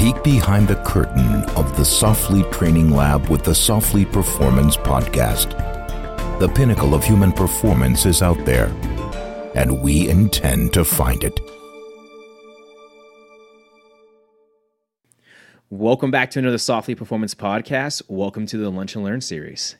peek behind the curtain of the Soflete Training Lab with the Soflete Performance Podcast. The pinnacle of human performance is out there, and we intend to find it. Welcome back to another Soflete Performance Podcast. Welcome to the Lunch and Learn series.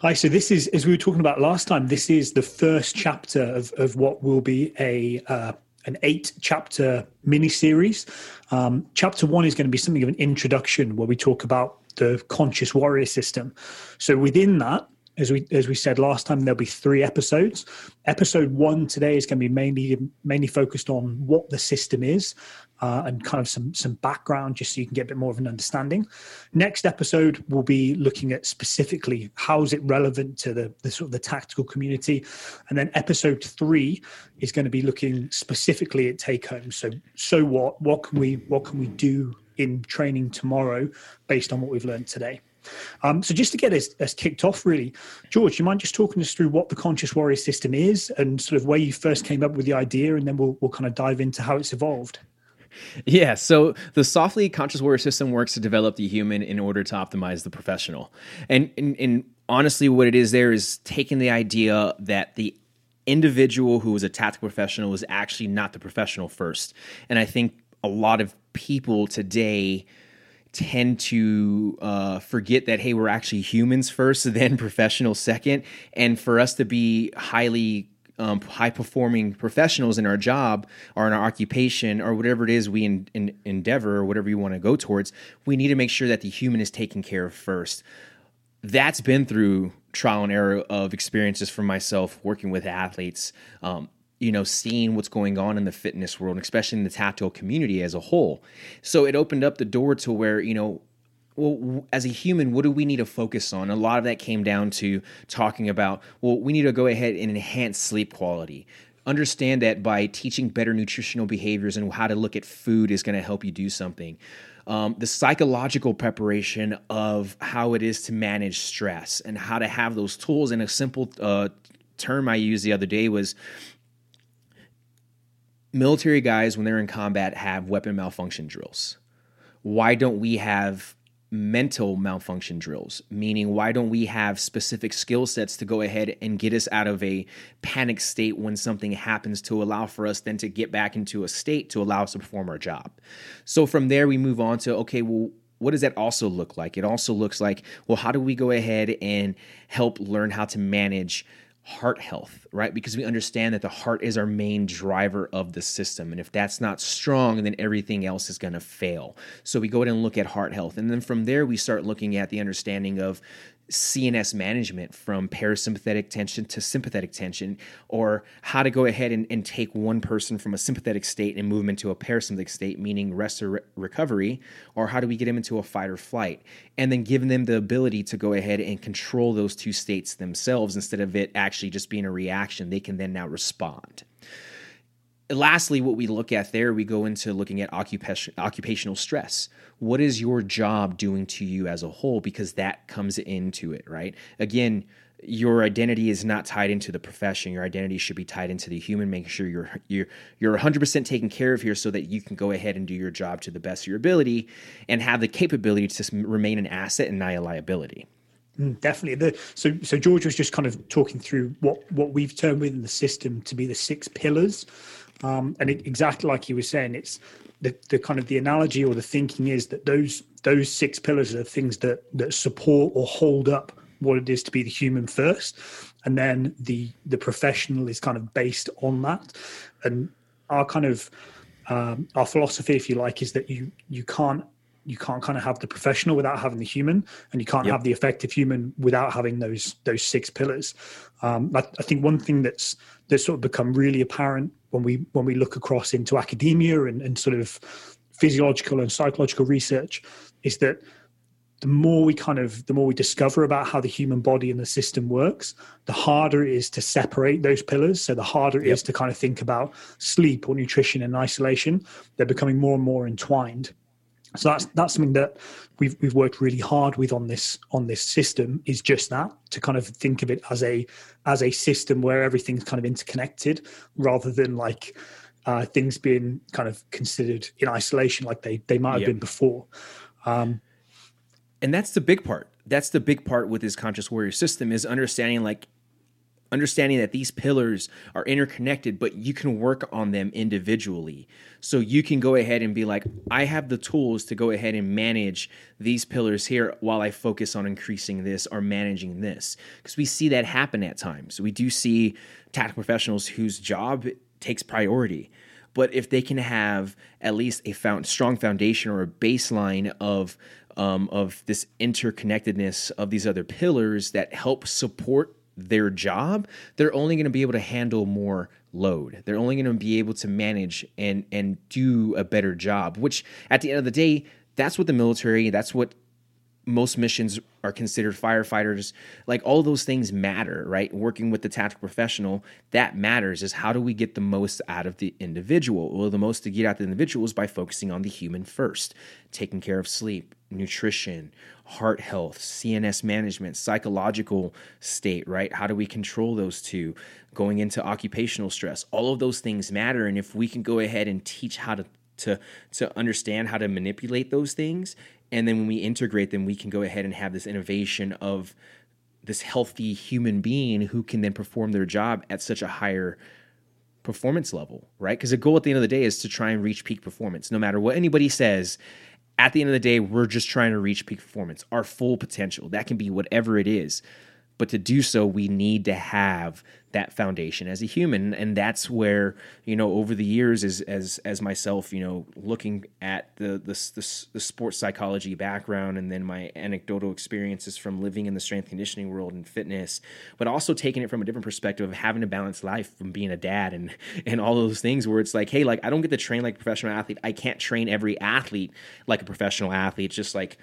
Hi, so this is, as we were talking about last time, this is the first chapter of, of what will be a uh, an eight chapter mini series. Um, chapter one is going to be something of an introduction where we talk about the conscious warrior system. So within that, as we as we said last time, there'll be three episodes. Episode one today is going to be mainly mainly focused on what the system is uh, and kind of some some background, just so you can get a bit more of an understanding. Next episode we'll be looking at specifically how is it relevant to the, the sort of the tactical community, and then episode three is going to be looking specifically at take home. So so what what can we what can we do in training tomorrow based on what we've learned today. Um, so just to get us, us, kicked off, really, George, you mind just talking us through what the Conscious Warrior system is and sort of where you first came up with the idea, and then we'll we'll kind of dive into how it's evolved. Yeah, so the soflete conscious warrior system works to develop the human in order to optimize the professional. And, and, and honestly, what it is there is taking the idea that the individual who is a tactical professional is actually not the professional first. And I think a lot of people today tend to uh, forget that hey we're actually humans first then professional second. And for us to be highly um, high performing professionals in our job or in our occupation or whatever it is we in, in, endeavor or whatever you want to go towards we need to make sure that the human is taken care of first. That's been through trial and error of experiences for myself working with athletes um, you know, seeing what's going on in the fitness world, especially in the tactile community as a whole. So it opened up the door to where, you know, well, as a human, what do we need to focus on? A lot of that came down to talking about, well, we need to go ahead and enhance sleep quality. Understand that by teaching better nutritional behaviors and how to look at food is going to help you do something. Um, the psychological preparation of how it is to manage stress and how to have those tools. And a simple uh, term I used the other day was military guys, when they're in combat, have weapon malfunction drills. Why don't we have mental malfunction drills? Meaning, why don't we have specific skill sets to go ahead and get us out of a panic state when something happens to allow for us then to get back into a state to allow us to perform our job? So from there, we move on to okay, well, what does that also look like? It also looks like, well, how do we go ahead and help learn how to manage heart health, right? Because we understand that the heart is our main driver of the system. And if that's not strong, then everything else is going to fail. So we go ahead and look at heart health. And then from there, we start looking at the understanding of CNS management from parasympathetic tension to sympathetic tension, or how to go ahead and, and take one person from a sympathetic state and move them into a parasympathetic state, meaning rest or re- recovery, or how do we get them into a fight or flight? And then giving them the ability to go ahead and control those two states themselves instead of it actually just being a reaction, they can then now respond lastly, what we look at there, we go into looking at occupation, occupational stress. What is your job doing to you as a whole? Because that comes into it, right? Again, your identity is not tied into the profession. Your identity should be tied into the human, making sure you're you're you're 100% taken care of here, so that you can go ahead and do your job to the best of your ability, and have the capability to remain an asset and not a liability. Mm, definitely. The, so, so George was just kind of talking through what what we've termed within the system to be the six pillars um, and it, exactly like you were saying, it's the, the kind of the analogy or the thinking is that those those six pillars are things that that support or hold up what it is to be the human first, and then the the professional is kind of based on that. And our kind of um, our philosophy, if you like, is that you you can't you can't kind of have the professional without having the human, and you can't yep. have the effective human without having those those six pillars. Um, I, I, think one thing that's that's sort of become really apparent when we when we look across into academia and, and sort of physiological and psychological research is that the more we kind of the more we discover about how the human body and the system works the harder it is to separate those pillars so the harder it yep. is to kind of think about sleep or nutrition in isolation they're becoming more and more entwined so that's that's something that we've we've worked really hard with on this on this system is just that to kind of think of it as a as a system where everything's kind of interconnected rather than like uh, things being kind of considered in isolation like they they might have yep. been before. Um, and that's the big part. That's the big part with this conscious warrior system is understanding like understanding that these pillars are interconnected, but you can work on them individually. So you can go ahead and be like, I have the tools to go ahead and manage these pillars here while I focus on increasing this or managing this. Because we see that happen at times. We do see tactical professionals whose job takes priority. But if they can have at least a found, strong foundation or a baseline of um, of this interconnectedness of these other pillars that help support their job, they're only going to be able to handle more load. They're only going to be able to manage and and do a better job, which at the end of the day, that's what the military, that's what most missions are considered firefighters like all those things matter right? Working with the tactical professional that matters is how do we get the most out of the individual? Well the most to get out of the individual is by focusing on the human first taking care of sleep nutrition heart health cns management psychological state right? How do we control those two? Going into occupational stress all of those things matter. And if we can go ahead and teach how to to to understand how to manipulate those things and then when we integrate them we can go ahead and have this innovation of this healthy human being who can then perform their job at such a higher performance level right? Because the goal at the end of the day is to try and reach peak performance. No matter what anybody says at the end of the day we're just trying to reach peak performance our full potential. That can be whatever it is but to do so, we need to have that foundation as a human, and that's where you know over the years, as as as myself, you know, looking at the the the, the sports psychology background, and then my anecdotal experiences from living in the strength conditioning world and fitness, but also taking it from a different perspective of having a balanced life from being a dad and and all those things where it's like, hey, like I don't get to train like a professional athlete. I can't train every athlete like a professional athlete. It's just like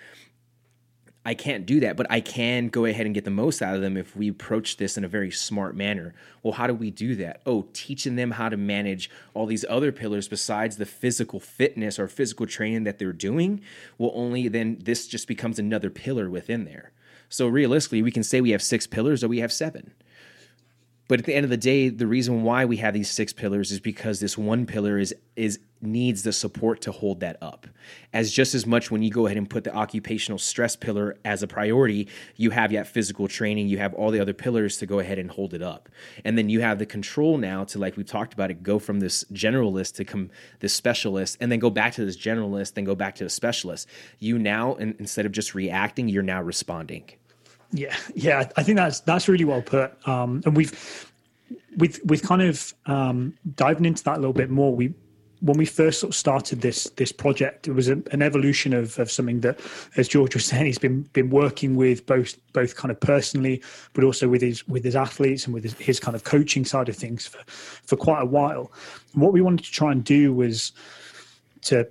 I can't do that, but I can go ahead and get the most out of them if we approach this in a very smart manner. Well, how do we do that? Oh, teaching them how to manage all these other pillars besides the physical fitness or physical training that they're doing. Well, only then this just becomes another pillar within there. So realistically, we can say we have six pillars or we have seven. But at the end of the day, the reason why we have these six pillars is because this one pillar is is needs the support to hold that up. As just as much when you go ahead and put the occupational stress pillar as a priority, you have yet physical training, you have all the other pillars to go ahead and hold it up. And then you have the control now to like we've talked about it, go from this generalist to come this specialist and then go back to this generalist, then go back to a specialist. You now instead of just reacting, you're now responding. Yeah, yeah, I think that's that's really well put. Um, and we've with with kind of um, diving into that a little bit more. We when we first sort of started this this project, it was a, an evolution of, of something that, as George was saying, he's been been working with both both kind of personally, but also with his with his athletes and with his, his kind of coaching side of things for for quite a while. And what we wanted to try and do was to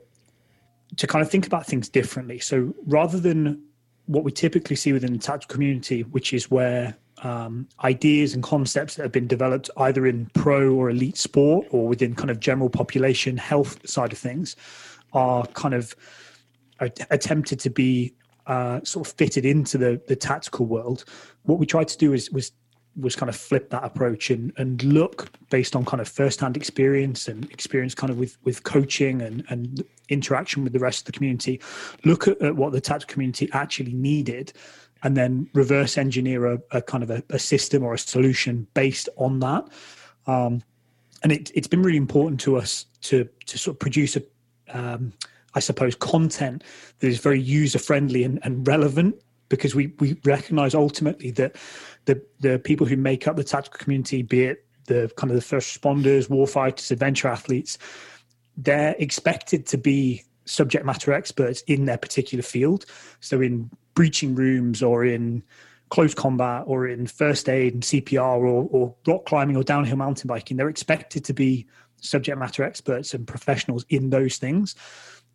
to kind of think about things differently. So rather than what we typically see within the tactical community, which is where um, ideas and concepts that have been developed either in pro or elite sport or within kind of general population health side of things are kind of attempted to be uh, sort of fitted into the the tactical world. What we tried to do is was was kind of flip that approach and and look based on kind of first hand experience and experience kind of with with coaching and and interaction with the rest of the community. Look at, at what the tactical community actually needed and then reverse engineer a, a kind of a, a, system or a solution based on that. Um, and it, has been really important to us to to sort of produce a um, I suppose content that is very user friendly and, and relevant because we we recognize ultimately that the the people who make up the tactical community, be it the kind of the first responders, warfighters, adventure athletes, they're expected to be subject matter experts in their particular field. So in breaching rooms or in close combat or in first aid and CPR or, or rock climbing or downhill mountain biking, they're expected to be subject matter experts and professionals in those things.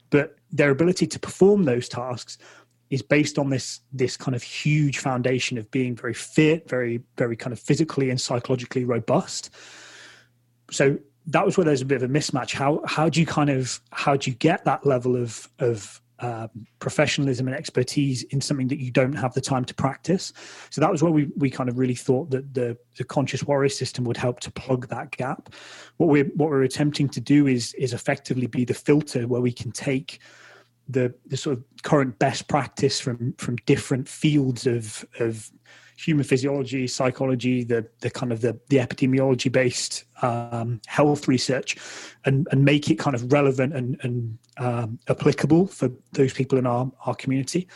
But their ability to perform those tasks is based on this this kind of huge foundation of being very fit, very very kind of physically and psychologically robust. So that was where there's a bit of a mismatch. How how do you kind of how do you get that level of of um, professionalism and expertise in something that you don't have the time to practice. So that was where we we kind of really thought that the the conscious warrior system would help to plug that gap. What we're what we're attempting to do is is effectively be the filter where we can take the the sort of current best practice from from different fields of of human physiology, psychology, the the kind of the the epidemiology based um, health research, and and make it kind of relevant and and um, applicable for those people in our our community,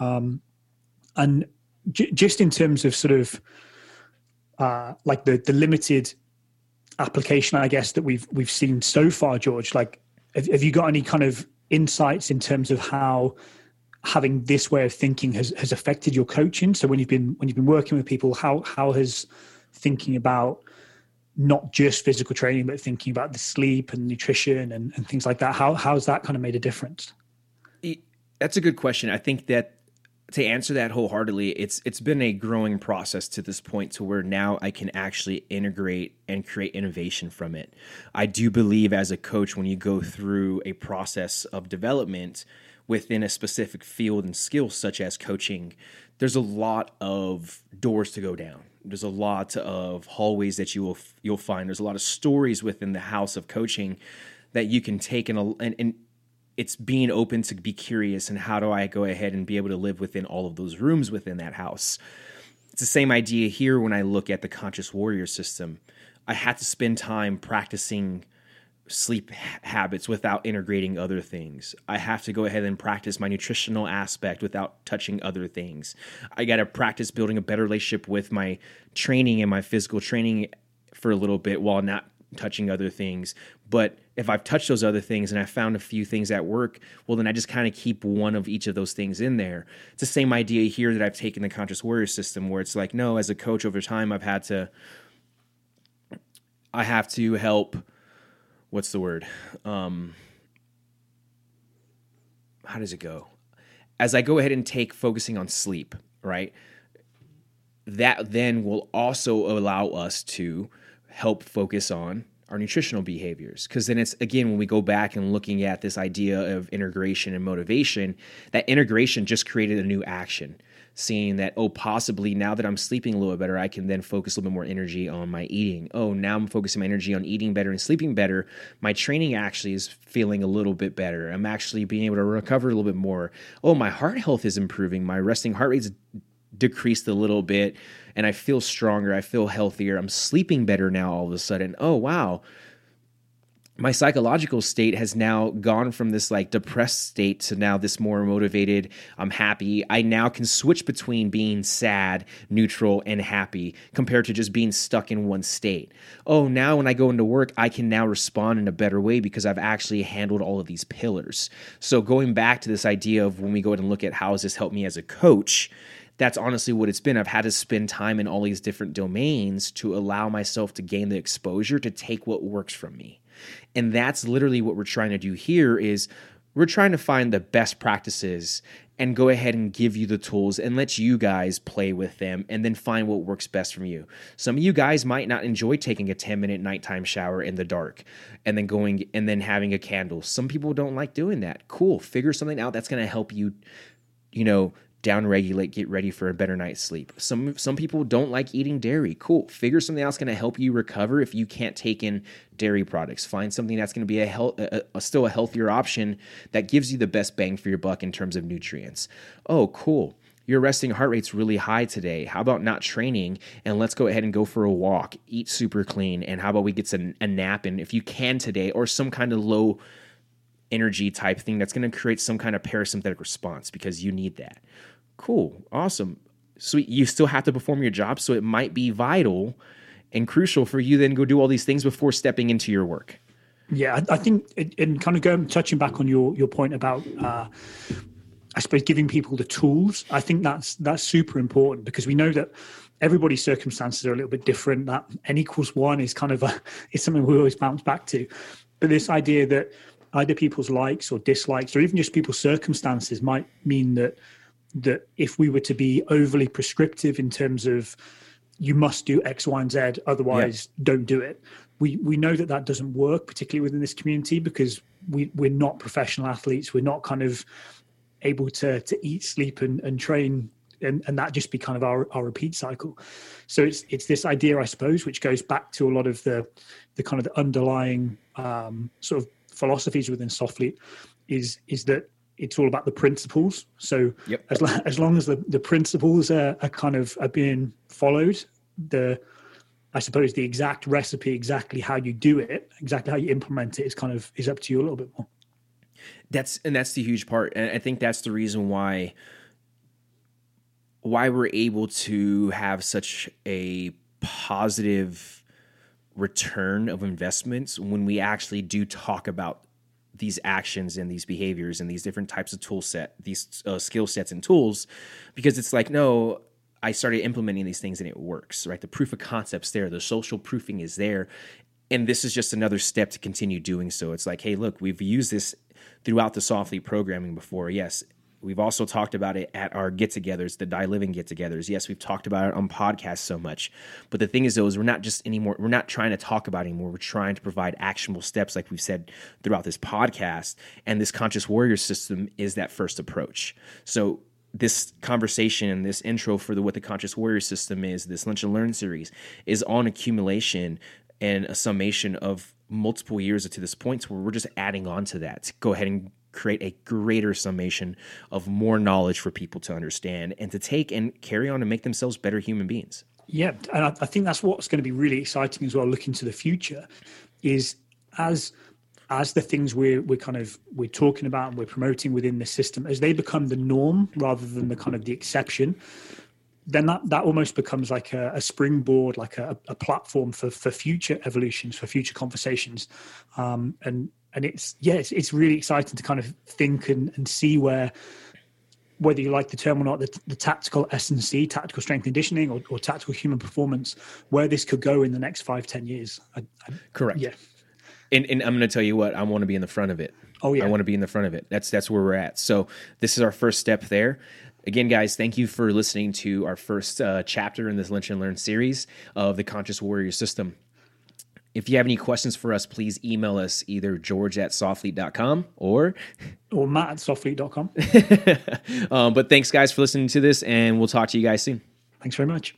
um, and j- just in terms of sort of uh, like the the limited application, I guess that we've we've seen so far, George. Like, have, have you got any kind of insights in terms of how having this way of thinking has, has affected your coaching. So when you've been when you've been working with people how how has thinking about not just physical training but thinking about the sleep and nutrition and, and things like that how how's that kind of made a difference? That's a good question. I think that to answer that wholeheartedly it's it's been a growing process to this point to where now i can actually integrate and create innovation from it. I do believe as a coach when you go through a process of development within a specific field and skill such as coaching there's a lot of doors to go down. There's a lot of hallways that you will you'll find. There's a lot of stories within the house of coaching that you can take and, and, and it's being open to be curious and how do I go ahead and be able to live within all of those rooms within that house. It's the same idea here when I look at the conscious warrior system. I had to spend time practicing sleep habits without integrating other things. I have to go ahead and practice my nutritional aspect without touching other things. I got to practice building a better relationship with my training and my physical training for a little bit while not touching other things. But if I've touched those other things and I found a few things at work, well, then I just kind of keep one of each of those things in there. It's the same idea here that I've taken the conscious warrior system, where it's like, no, as a coach over time, I've had to, I have to help what's the word? Um, how does it go? As I go ahead and take focusing on sleep, right? That then will also allow us to help focus on our nutritional behaviors because then it's again when we go back and looking at this idea of integration and motivation that integration just created a new action seeing that, oh, possibly now that I'm sleeping a little better, I can then focus a little bit more energy on my eating. Oh, now I'm focusing my energy on eating better and sleeping better. My training actually is feeling a little bit better. I'm actually being able to recover a little bit more. Oh, my heart health is improving. My resting heart rate's decreased a little bit and I feel stronger. I feel healthier. I'm sleeping better now all of a sudden. Oh, wow my psychological state has now gone from this like depressed state to now this more motivated i'm happy i now can switch between being sad neutral and happy compared to just being stuck in one state oh now when i go into work i can now respond in a better way because i've actually handled all of these pillars so going back to this idea of when we go ahead and look at how has this helped me as a coach that's honestly what it's been. I've had to spend time in all these different domains to allow myself to gain the exposure to take what works from me. And that's literally what we're trying to do here is we're trying to find the best practices and go ahead and give you the tools and let you guys play with them and then find what works best from you. Some of you guys might not enjoy taking a 10 minute nighttime shower in the dark and then going and then having a candle. Some people don't like doing that. Cool. Figure something out that's going to help you, you know, down regulate, get ready for a better night's sleep. Some some people don't like eating dairy. Cool. Figure something else going to help you recover if you can't take in dairy products. Find something that's going to be a, a, a, still a healthier option that gives you the best bang for your buck in terms of nutrients. Oh, cool. Your resting heart rate's really high today. How about not training and let's go ahead and go for a walk, eat super clean, and how about we get some, a nap in if you can today or some kind of low energy type thing that's going to create some kind of parasympathetic response because you need that. Cool, awesome. Sweet. You still have to perform your job, so it might be vital and crucial for you then go do all these things before stepping into your work. Yeah, I, think, and kind of going touching back on your your point about, uh, I suppose, giving people the tools. I think that's that's super important because we know that everybody's circumstances are a little bit different. That n equals one is kind of a is something we always bounce back to. But this idea that either people's likes or dislikes, or even just people's circumstances, might mean that that if we were to be overly prescriptive in terms of you must do X, Y, and Z, otherwise yeah. don't do it. We we know that that doesn't work, particularly within this community, because we we're not professional athletes. We're not kind of able to to eat, sleep, and, and train, and, and that just be kind of our, our repeat cycle. So it's it's this idea, I suppose, which goes back to a lot of the the kind of the underlying um, sort of philosophies within Soflete, is is that it's all about the principles. So Yep. as lo- as long as the, the principles are, are kind of are being followed, the I suppose the exact recipe, exactly how you do it, exactly how you implement it is kind of is up to you a little bit more. That's and that's the huge part, and I think that's the reason why why we're able to have such a positive return of investments when we actually do talk about these actions and these behaviors and these different types of tool set these uh, skill sets and tools because it's like no i started implementing these things and it works right? The proof of concept's there. The social proofing is there. And this is just another step to continue doing so. It's like hey look we've used this throughout the soflete programming before. Yes We've also talked about it at our get togethers, the Die Living get togethers. Yes, we've talked about it on podcasts so much. But the thing is, though, is we're not just anymore, we're not trying to talk about anymore. We're trying to provide actionable steps, like we've said throughout this podcast. And this conscious warrior system is that first approach. So this conversation and this intro for the what the conscious warrior system is, this lunch and learn series, is on accumulation and a summation of multiple years to this point where we're just adding on to that go ahead and create a greater summation of more knowledge for people to understand and to take and carry on and make themselves better human beings. Yeah, and I, I think that's what's going to be really exciting as well. Looking to the future, is as as the things we're we're kind of we're talking about and we're promoting within the system as they become the norm rather than the kind of the exception then that, that almost becomes like a, a springboard like a, a platform for for future evolutions for future conversations um, and and it's yeah it's, it's really exciting to kind of think and, and see where whether you like the term or not, the, the tactical S&C, tactical strength conditioning, or, or tactical human performance, where this could go in the next five, ten years. I, I, Correct. yeah. And, and I'm going to tell you what I want to be in the front of it. Oh, yeah. I want to be in the front of it. That's that's where we're at. So this is our first step there. Again, guys, thank you for listening to our first uh, chapter in this Lunch and Learn series of the Conscious Warrior System. If you have any questions for us, please email us either george at soflete.com or. Or Matt at soflete.com. um, but thanks, guys, for listening to this, and we'll talk to you guys soon. Thanks very much.